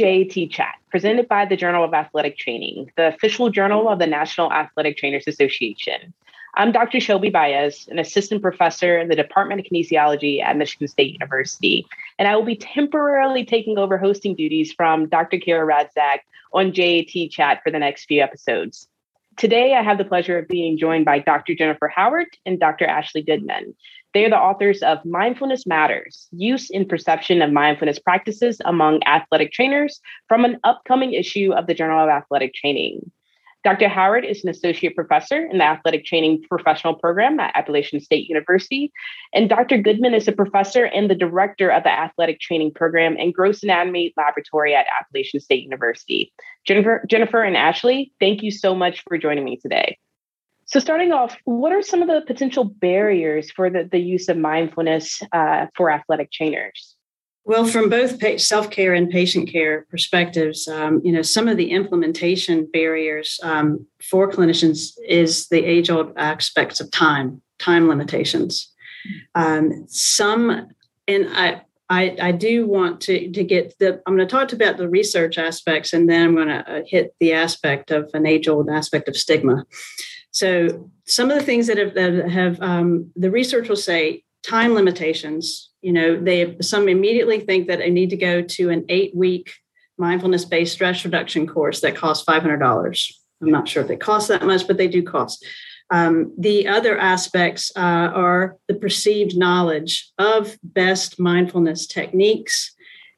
JAT Chat, presented by the Journal of Athletic Training, the official journal of the National Athletic Trainers Association. I'm Dr. Shelby Baez, an assistant professor in the Department of Kinesiology at Michigan State University, and I will be temporarily taking over hosting duties from Dr. Kara Radzak on JAT Chat for the next few episodes. Today, I have the pleasure of being joined by Dr. Jennifer Howard and Dr. Ashley Goodman. They are the authors of Mindfulness Matters Use and Perception of Mindfulness Practices Among Athletic Trainers from an upcoming issue of the Journal of Athletic Training. Dr. Howard is an associate professor in the athletic training professional program at Appalachian State University. And Dr. Goodman is a professor and the director of the athletic training program and gross anatomy laboratory at Appalachian State University. Jennifer, Jennifer and Ashley, thank you so much for joining me today. So, starting off, what are some of the potential barriers for the, the use of mindfulness uh, for athletic trainers? Well, from both self care and patient care perspectives, um, you know, some of the implementation barriers um, for clinicians is the age old aspects of time, time limitations. Um, some, and I, I, I, do want to, to get the, I'm going to talk about the research aspects and then I'm going to uh, hit the aspect of an age old aspect of stigma. So some of the things that have, that have um, the research will say time limitations. You know, they some immediately think that I need to go to an eight week mindfulness based stress reduction course that costs five hundred dollars. I'm not sure if they cost that much, but they do cost. Um, the other aspects uh, are the perceived knowledge of best mindfulness techniques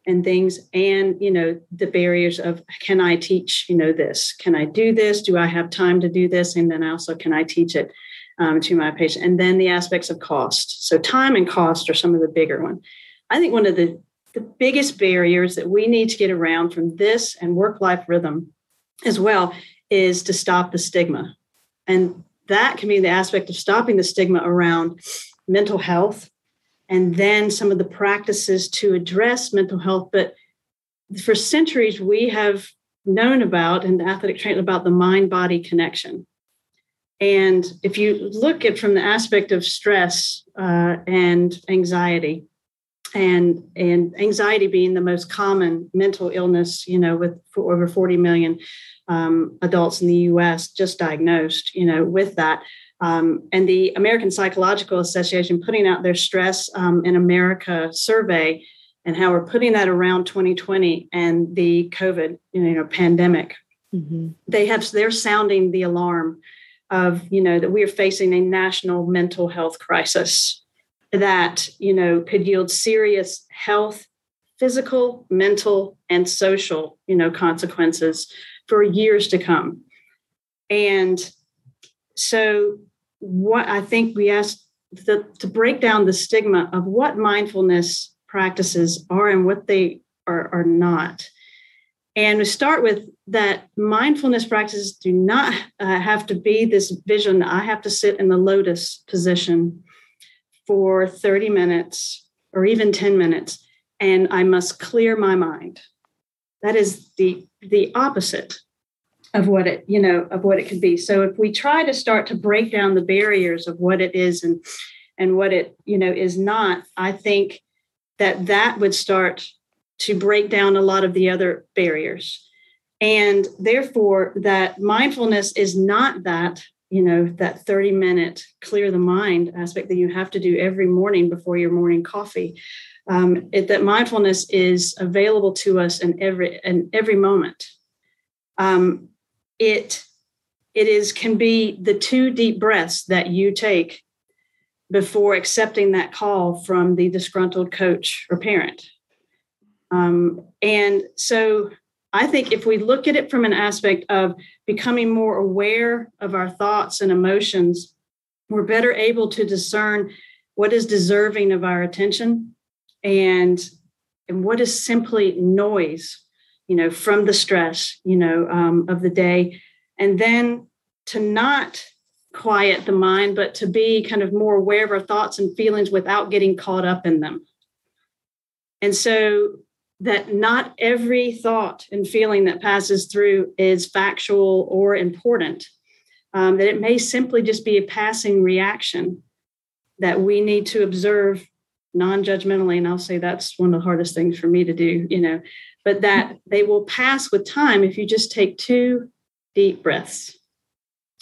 and things and you know the barriers of can i teach you know this? Can i do this? Do i have time to do this? And then also can i teach it um, to my patient? And then the aspects of cost. So time and cost are some of the bigger one. I think one of the the biggest barriers that we need to get around from this and work life rhythm as well is to stop the stigma. And that can be the aspect of stopping the stigma around mental health and then some of the practices to address mental health. But for centuries, we have known about in athletic training about the mind body connection. And if you look at from the aspect of stress uh, and anxiety, and and anxiety being the most common mental illness, you know, with over 40 million um, adults in the U.S. just diagnosed, you know, with that. Um, and the American Psychological Association putting out their stress um, in America survey and how we're putting that around 2020 and the COVID you know pandemic. Mm-hmm. They have they're sounding the alarm of you know that we are facing a national mental health crisis that you know could yield serious health physical mental and social you know consequences for years to come and so what I think we asked the, to break down the stigma of what mindfulness practices are and what they are, are not. And we start with that mindfulness practices do not uh, have to be this vision. I have to sit in the lotus position for 30 minutes or even 10 minutes, and I must clear my mind. That is the, the opposite of what it you know of what it could be. So if we try to start to break down the barriers of what it is and and what it you know is not i think that that would start to break down a lot of the other barriers. And therefore that mindfulness is not that you know that 30 minute clear the mind aspect that you have to do every morning before your morning coffee. Um, it, that mindfulness is available to us in every in every moment. Um, it it is can be the two deep breaths that you take before accepting that call from the disgruntled coach or parent. Um, and so i think if we look at it from an aspect of becoming more aware of our thoughts and emotions we're better able to discern what is deserving of our attention and and what is simply noise you know, from the stress, you know, um, of the day. And then to not quiet the mind, but to be kind of more aware of our thoughts and feelings without getting caught up in them. And so that not every thought and feeling that passes through is factual or important, um, that it may simply just be a passing reaction that we need to observe non-judgmentally and i'll say that's one of the hardest things for me to do you know but that they will pass with time if you just take two deep breaths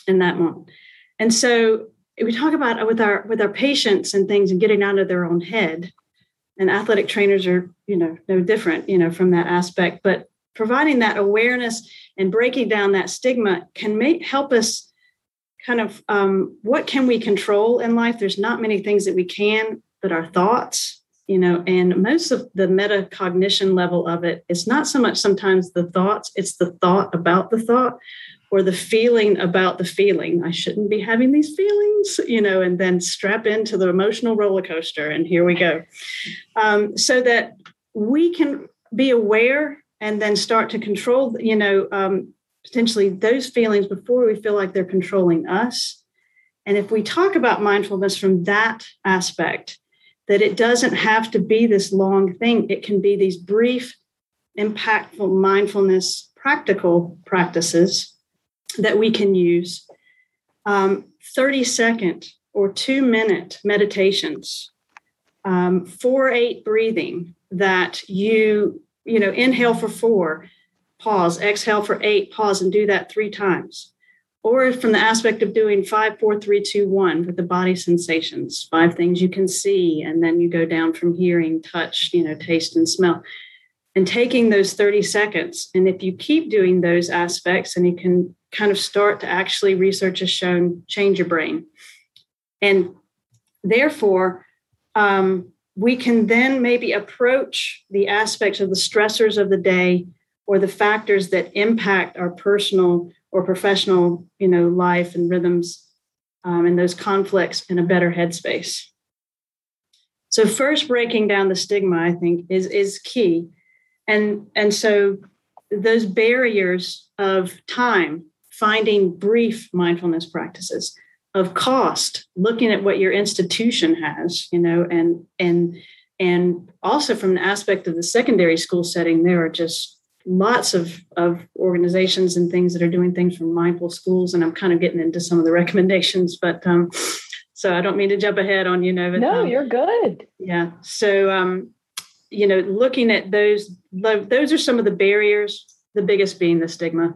in that moment and so we talk about with our with our patients and things and getting out of their own head and athletic trainers are you know no different you know from that aspect but providing that awareness and breaking down that stigma can make help us kind of um, what can we control in life? There's not many things that we can but our thoughts you know and most of the metacognition level of it is not so much sometimes the thoughts it's the thought about the thought or the feeling about the feeling. I shouldn't be having these feelings you know and then strap into the emotional roller coaster and here we go. Um, so that we can be aware and then start to control you know um, potentially those feelings before we feel like they're controlling us. And if we talk about mindfulness from that aspect that it doesn't have to be this long thing it can be these brief impactful mindfulness practical practices that we can use um, 30 second or two minute meditations um, four eight breathing that you you know, inhale for four, pause, exhale for eight, pause, and do that three times. Or from the aspect of doing five, four, three, two, one with the body sensations, five things you can see, and then you go down from hearing, touch, you know, taste and smell. And taking those 30 seconds. And if you keep doing those aspects, and you can kind of start to actually, research has shown, change your brain. And therefore, um, we can then maybe approach the aspects of the stressors of the day or the factors that impact our personal or professional you know life and rhythms um, and those conflicts in a better headspace. So first breaking down the stigma i think is is key. And and so those barriers of time finding brief mindfulness practices of cost looking at what your institution has you know and and and also from the aspect of the secondary school setting there are just lots of of organizations and things that are doing things from mindful schools and i'm kind of getting into some of the recommendations but um so i don't mean to jump ahead on you know but, no um, you're good yeah so um you know looking at those those are some of the barriers the biggest being the stigma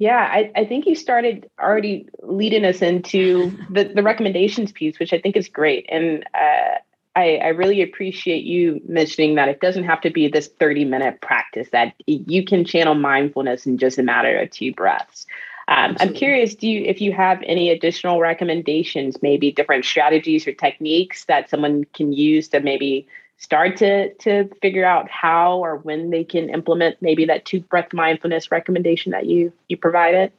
yeah, I, I think you started already leading us into the, the recommendations piece, which I think is great. And uh, I, I really appreciate you mentioning that. It doesn't have to be this 30 minute practice, that you can channel mindfulness in just a matter of two breaths. Um, I'm curious, do you if you have any additional recommendations, maybe different strategies or techniques that someone can use to maybe start to to figure out how or when they can implement maybe that two breath mindfulness recommendation that you you provided?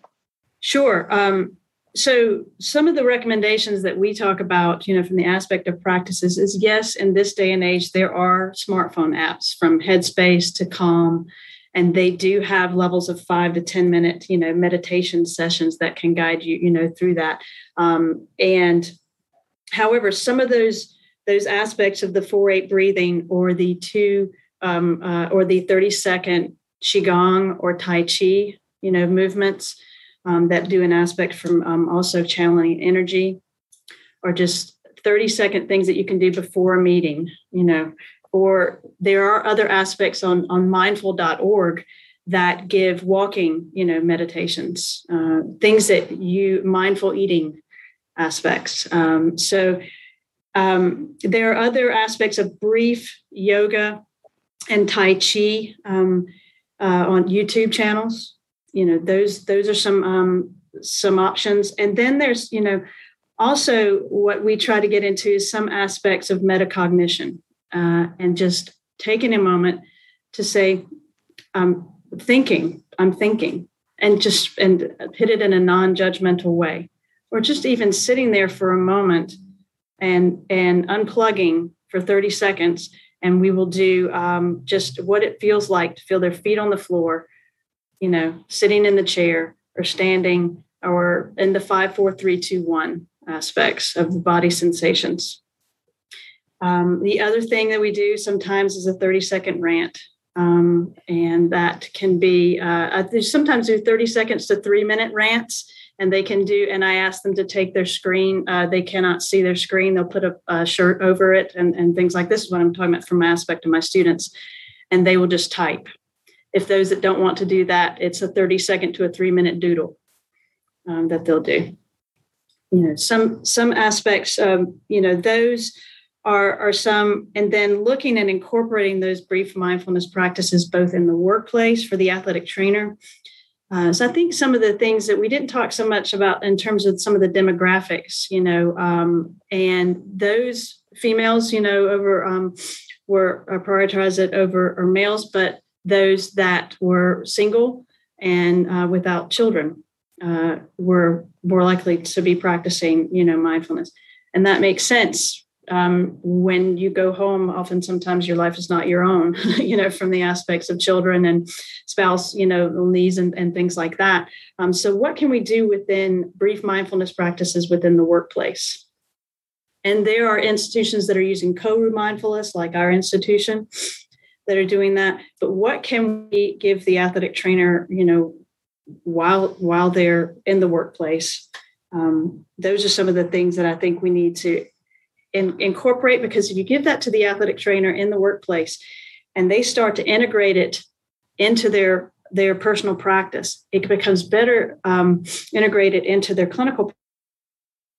Sure. Um, so some of the recommendations that we talk about you know from the aspect of practices is yes in this day and age there are smartphone apps from headspace to calm and they do have levels of five to ten minute you know meditation sessions that can guide you you know through that. Um, and however some of those those aspects of the 4-8 breathing or the two um, uh, or the 30 second qigong or tai chi you know movements um, that do an aspect from um, also channeling energy or just 30 second things that you can do before a meeting you know or there are other aspects on on mindful.org that give walking you know meditations uh, things that you mindful eating aspects um, so um, there are other aspects of brief yoga and Tai Chi um, uh, on YouTube channels. You know, those those are some um, some options. And then there's you know also what we try to get into is some aspects of metacognition uh, and just taking a moment to say, I'm thinking, I'm thinking, and just and hit it in a non-judgmental way, or just even sitting there for a moment and and unplugging for 30 seconds and we will do um, just what it feels like to feel their feet on the floor you know sitting in the chair or standing or in the five four three two one aspects of the body sensations. Um, the other thing that we do sometimes is a 30 second rant um, and that can be uh, sometimes do 30 seconds to three minute rants and they can do and i ask them to take their screen uh, they cannot see their screen they'll put a, a, shirt over it and, and things like this is what i'm talking about from my aspect of my students and they will just type if those that don't want to do that it's a 30 second to a three minute doodle um, that they'll do. You know some some aspects um, you know those are are some and then looking and incorporating those brief mindfulness practices both in the workplace for the athletic trainer. Uh, so I think some of the things that we didn't talk so much about in terms of some of the demographics, you know, um, and those females, you know, over um, were uh, prioritized it over or males, but those that were single and uh, without children uh, were more likely to be practicing, you know, mindfulness, and that makes sense um, when you go home, often sometimes your life is not your own, you know, from the aspects of children and spouse, you know, needs and, and things like that. Um, so, what can we do within brief mindfulness practices within the workplace? And there are institutions that are using Koru mindfulness, like our institution, that are doing that. But what can we give the athletic trainer, you know, while while they're in the workplace? Um, those are some of the things that I think we need to in, incorporate because if you give that to the athletic trainer in the workplace and they start to integrate it into their their personal practice it becomes better um, integrated into their clinical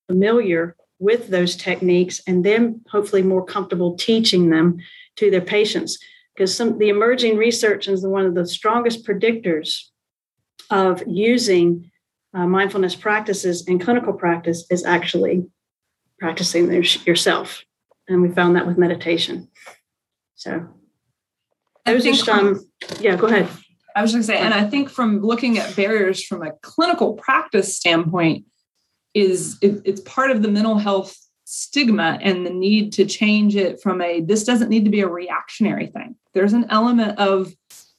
familiar with those techniques and then hopefully more comfortable teaching them to their patients because some the emerging research is one of the strongest predictors of using uh, mindfulness practices in clinical practice is actually practicing yourself. And we found that with meditation. So those are some, yeah, go ahead. I was going to say, and I think from looking at barriers from a clinical practice standpoint, is it, it's part of the mental health stigma and the need to change it from a this doesn't need to be a reactionary thing. There's an element of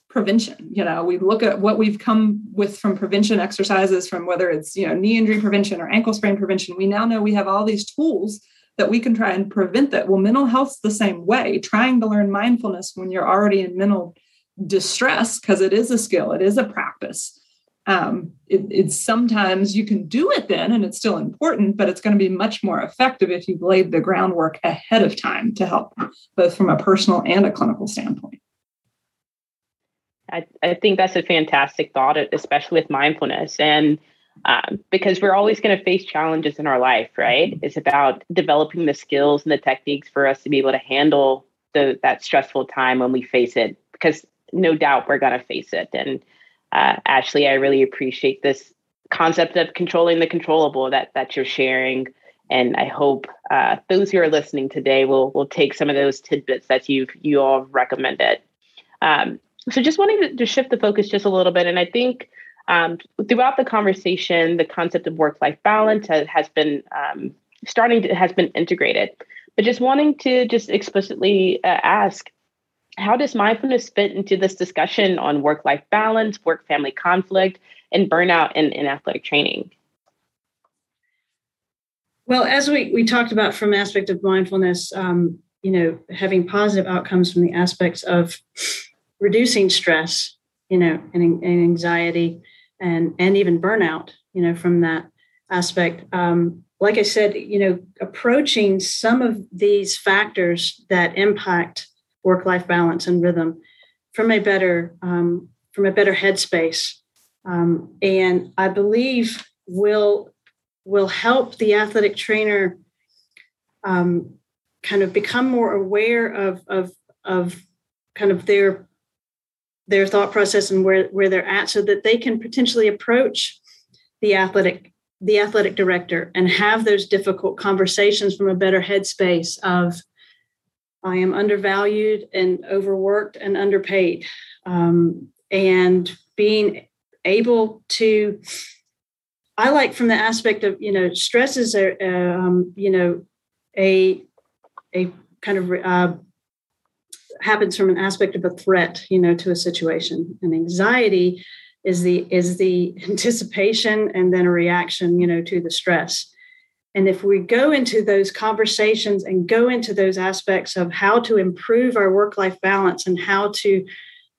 prevention. You know, we look at what we've come with from prevention exercises, from whether it's, you know, knee injury prevention or ankle sprain prevention. We now know we have all these tools that we can try and prevent that. Well, mental health's the same way. Trying to learn mindfulness when you're already in mental distress, because it is a skill, it is a practice. Um, it, it's sometimes you can do it then and it's still important, but it's going to be much more effective if you've laid the groundwork ahead of time to help, both from a personal and a clinical standpoint. I, I think that's a fantastic thought, especially with mindfulness. And um, because we're always going to face challenges in our life, right? It's about developing the skills and the techniques for us to be able to handle the, that stressful time when we face it, because no doubt we're going to face it. And uh, Ashley, I really appreciate this concept of controlling the controllable that that you're sharing. And I hope uh, those who are listening today will will take some of those tidbits that you've you all recommended. Um, so just wanting to, to, shift the focus just a little bit, and I think um, throughout the conversation, the concept of work-life balance has, has been um, starting to has been integrated. But just wanting to just explicitly uh, ask, how does mindfulness fit into this discussion on work-life balance, work-family conflict, and burnout in, in athletic training? Well, as we, we talked about from aspect of mindfulness, um, you know, having positive outcomes from the aspects of reducing stress, you know, and, and anxiety and, and even burnout, you know, from that aspect. Um, like I said, you know, approaching some of these factors that impact work-life balance and rhythm from a better um, from a better headspace, um, and I believe will will help the athletic trainer um, kind of become more aware of of of kind of their their thought process and where, where they're at so that they can potentially approach the athletic the athletic director and have those difficult conversations from a better headspace of i am undervalued and overworked and underpaid um, and being able to i like from the aspect of you know stress is a um, you know a a kind of uh, happens from an aspect of a threat, you know, to a situation. And anxiety is the is the anticipation and then a reaction, you know, to the stress. And if we go into those conversations and go into those aspects of how to improve our work-life balance and how to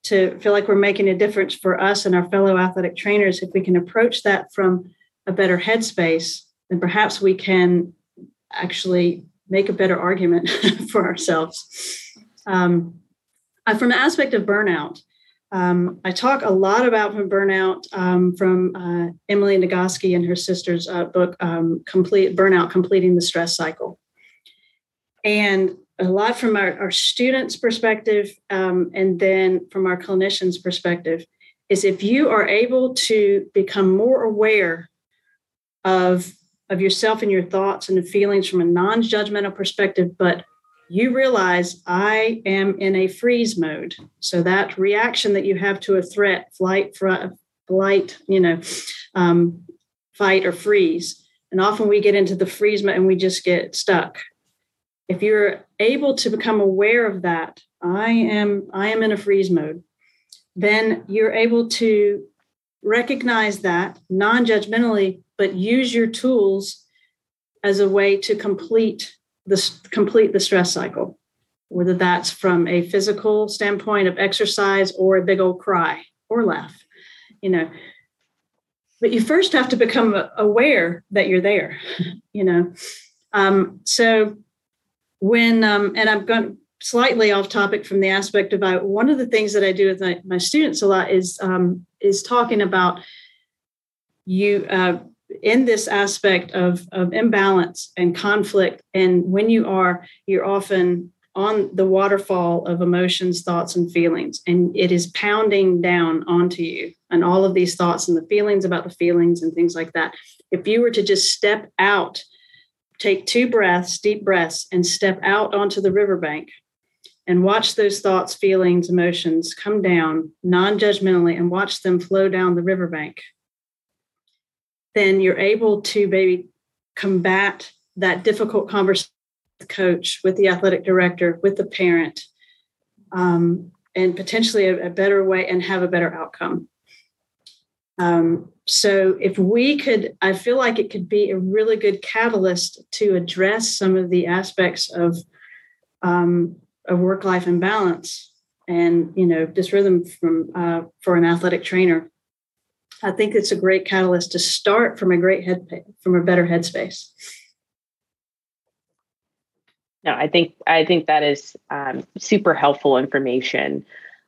to feel like we're making a difference for us and our fellow athletic trainers, if we can approach that from a better headspace, then perhaps we can actually make a better argument for ourselves. Um, uh, from the aspect of burnout, um, I talk a lot about from burnout um, from uh, Emily Nagoski and her sister's uh, book, um, "Complete Burnout: Completing the Stress Cycle," and a lot from our, our students' perspective, um, and then from our clinicians' perspective, is if you are able to become more aware of of yourself and your thoughts and the feelings from a non-judgmental perspective, but you realize I am in a freeze mode. So that reaction that you have to a threat, flight, flight, you know, um, fight or freeze. And often we get into the freeze mode and we just get stuck. If you're able to become aware of that, I am I am in a freeze mode, then you're able to recognize that non-judgmentally, but use your tools as a way to complete the complete the stress cycle, whether that's from a physical standpoint of exercise or a big old cry or laugh, you know. But you first have to become aware that you're there, you know. Um, so when um, and I'm going slightly off topic from the aspect about one of the things that I do with my, my students a lot is um, is talking about you uh, in this aspect of, of imbalance and conflict and when you are you're often on the waterfall of emotions thoughts and feelings and it is pounding down onto you and all of these thoughts and the feelings about the feelings and things like that. If you were to just step out take two breaths deep breaths and step out onto the riverbank and watch those thoughts feelings emotions come down non-judgmentally and watch them flow down the riverbank then you're able to maybe combat that difficult conversation with the coach, with the athletic director, with the parent, um, and potentially a, a, better way and have a better outcome. Um, so if we could, I feel like it could be a really good catalyst to address some of the aspects of um, of work life imbalance and you know dysrhythm from uh, for an athletic trainer I think it's a great catalyst to start from a great head from a better headspace. No, I think I think that is um, super helpful information.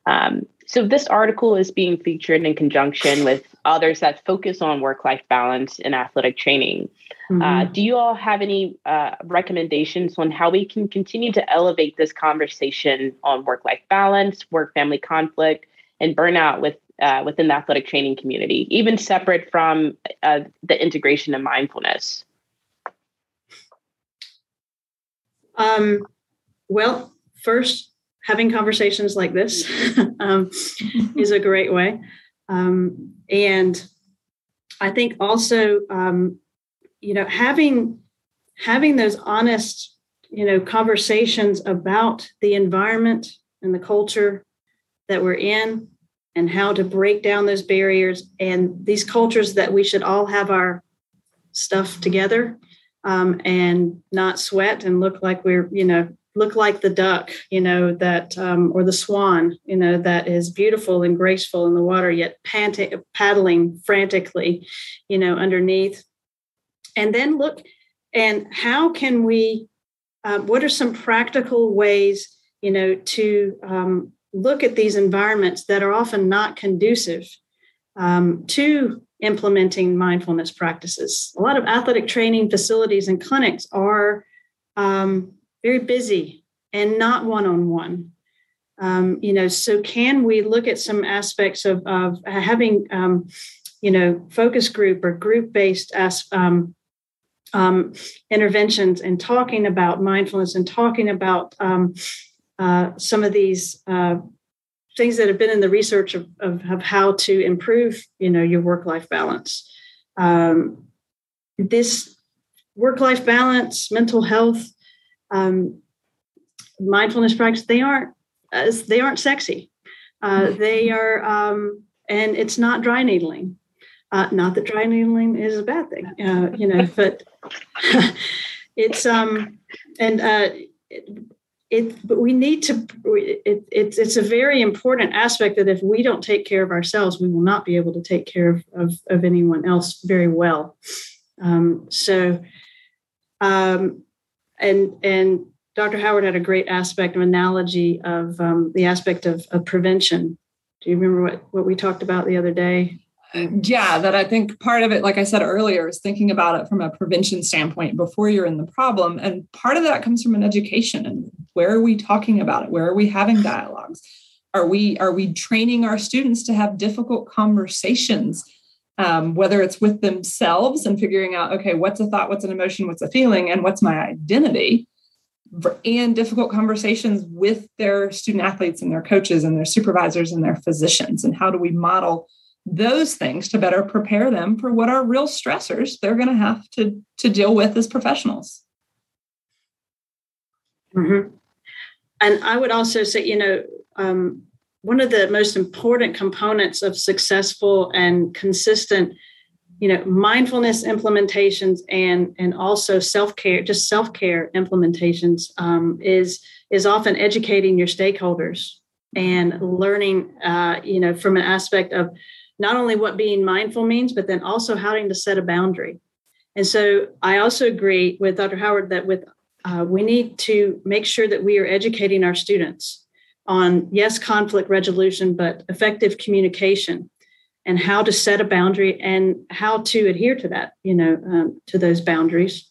Um, so this article is being featured in conjunction with others that focus on work-life balance in athletic training. Uh, mm-hmm. Uh, do you all have any uh, recommendations on how we can continue to elevate this conversation on work-life balance, work-family conflict, and burnout with uh, within the athletic training community, even separate from uh, the integration of mindfulness? Um, well, first, having conversations like this um, is a great way. Um, and I think also, um, you know, having having those honest, you know, conversations about the environment and the culture that we're in and how to break down those barriers and these cultures that we should all have our stuff together um, and not sweat and look like we're you know look like the duck you know that um, or the swan you know that is beautiful and graceful in the water yet panting, paddling frantically you know underneath. And then look and how can we uh, what are some practical ways you know to um, look at these environments that are often not conducive um, to implementing mindfulness practices. A lot of athletic training facilities and clinics are um, very busy and not one on one. You know, so can we look at some aspects of, of having, um, you know, focus group or group based as, um, um, interventions and talking about mindfulness and talking about um, uh, some of these uh, things that have been in the research of, of, of how to improve, you know, your work-life balance. Um, this work-life balance, mental health, um, mindfulness practice, they aren't as they aren't sexy. Uh, mm-hmm. they are, um, and it's not dry needling. Uh, not that dry needling is a bad thing, uh, you know, but it's um, and uh, it, but we need to. It, it's it's a very important aspect that if we don't take care of ourselves, we will not be able to take care of of, of anyone else very well. Um, so, um, and and Dr. Howard had a great aspect of analogy of um, the aspect of, of prevention. Do you remember what what we talked about the other day? Yeah that i think part of it like i said earlier is thinking about it from a prevention standpoint before you're in the problem. And part of that comes from an education and where are we talking about it? Where are we having dialogues? Are we are we training our students to have difficult conversations um, whether it's with themselves and figuring out okay what's a thought what's an emotion what's a feeling and what's my identity and difficult conversations with their student athletes and their coaches and their supervisors and their physicians and how do we model those things to better prepare them for what are real stressors they're going to have to to deal with as professionals mm-hmm. and i would also say you know um, one of the most important components of successful and consistent you know mindfulness implementations and and also self-care just self-care implementations um, is is often educating your stakeholders and learning uh, you know from an aspect of not only what being mindful means, but then also how to set a boundary. And so I also agree with Dr. Howard that with uh, we need to make sure that we are educating our students on yes conflict resolution, but effective communication and how to set a boundary and how to adhere to that, you know, um, to those boundaries,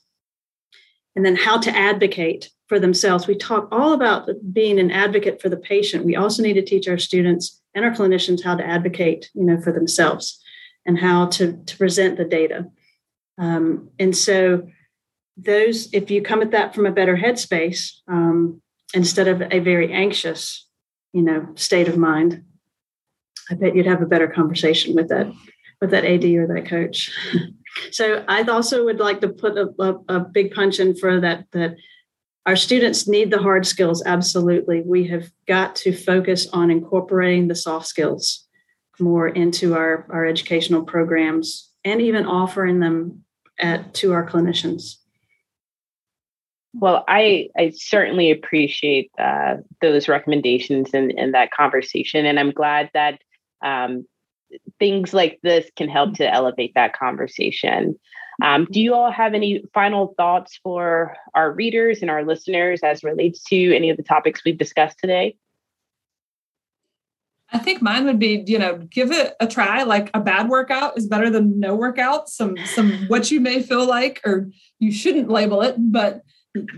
and then how to advocate for themselves. We talk all about being an advocate for the patient. We also need to teach our students and our clinicians how to advocate, you know, for themselves and how to, to present the data. Um, and so those, if you come at that from a better headspace, um, instead of a very anxious, you know, state of mind, I bet you'd have a better conversation with that, with that AD or that coach. so I also would like to put a, a, a big punch in for that, that our students need the hard skills, absolutely. We have got to focus on incorporating the soft skills more into our, our educational programs and even offering them at, to our clinicians. Well, I, I certainly appreciate uh, those recommendations and, and that conversation. And I'm glad that um, things like this can help to elevate that conversation. Um, do you all have any final thoughts for our readers and our listeners as relates to any of the topics we've discussed today? I think mine would be, you know, give it a try. Like a bad workout is better than no workout. Some some what you may feel like, or you shouldn't label it, but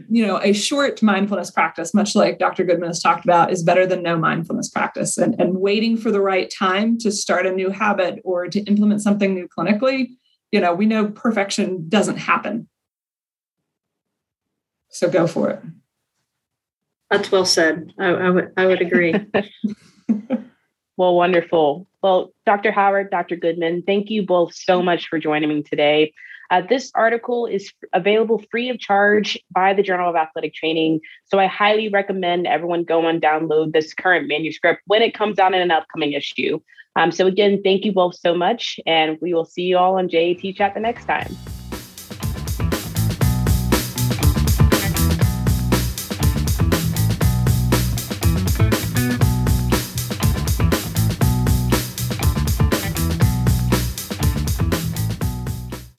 you know, a short mindfulness practice, much like Dr. Goodman has talked about, is better than no mindfulness practice. And, and waiting for the right time to start a new habit or to implement something new clinically you know, we know perfection doesn't happen. So go for it. That's well said. I, I would I would agree. well, wonderful. Well, Dr. Howard, Dr. Goodman, thank you both so much for joining me today. Uh, this article is available free of charge by the Journal of Athletic Training. So I highly recommend everyone go and download this current manuscript when it comes out in an upcoming issue. Um, so again, thank you both so much, and we will see you all on JAT Chat the next time.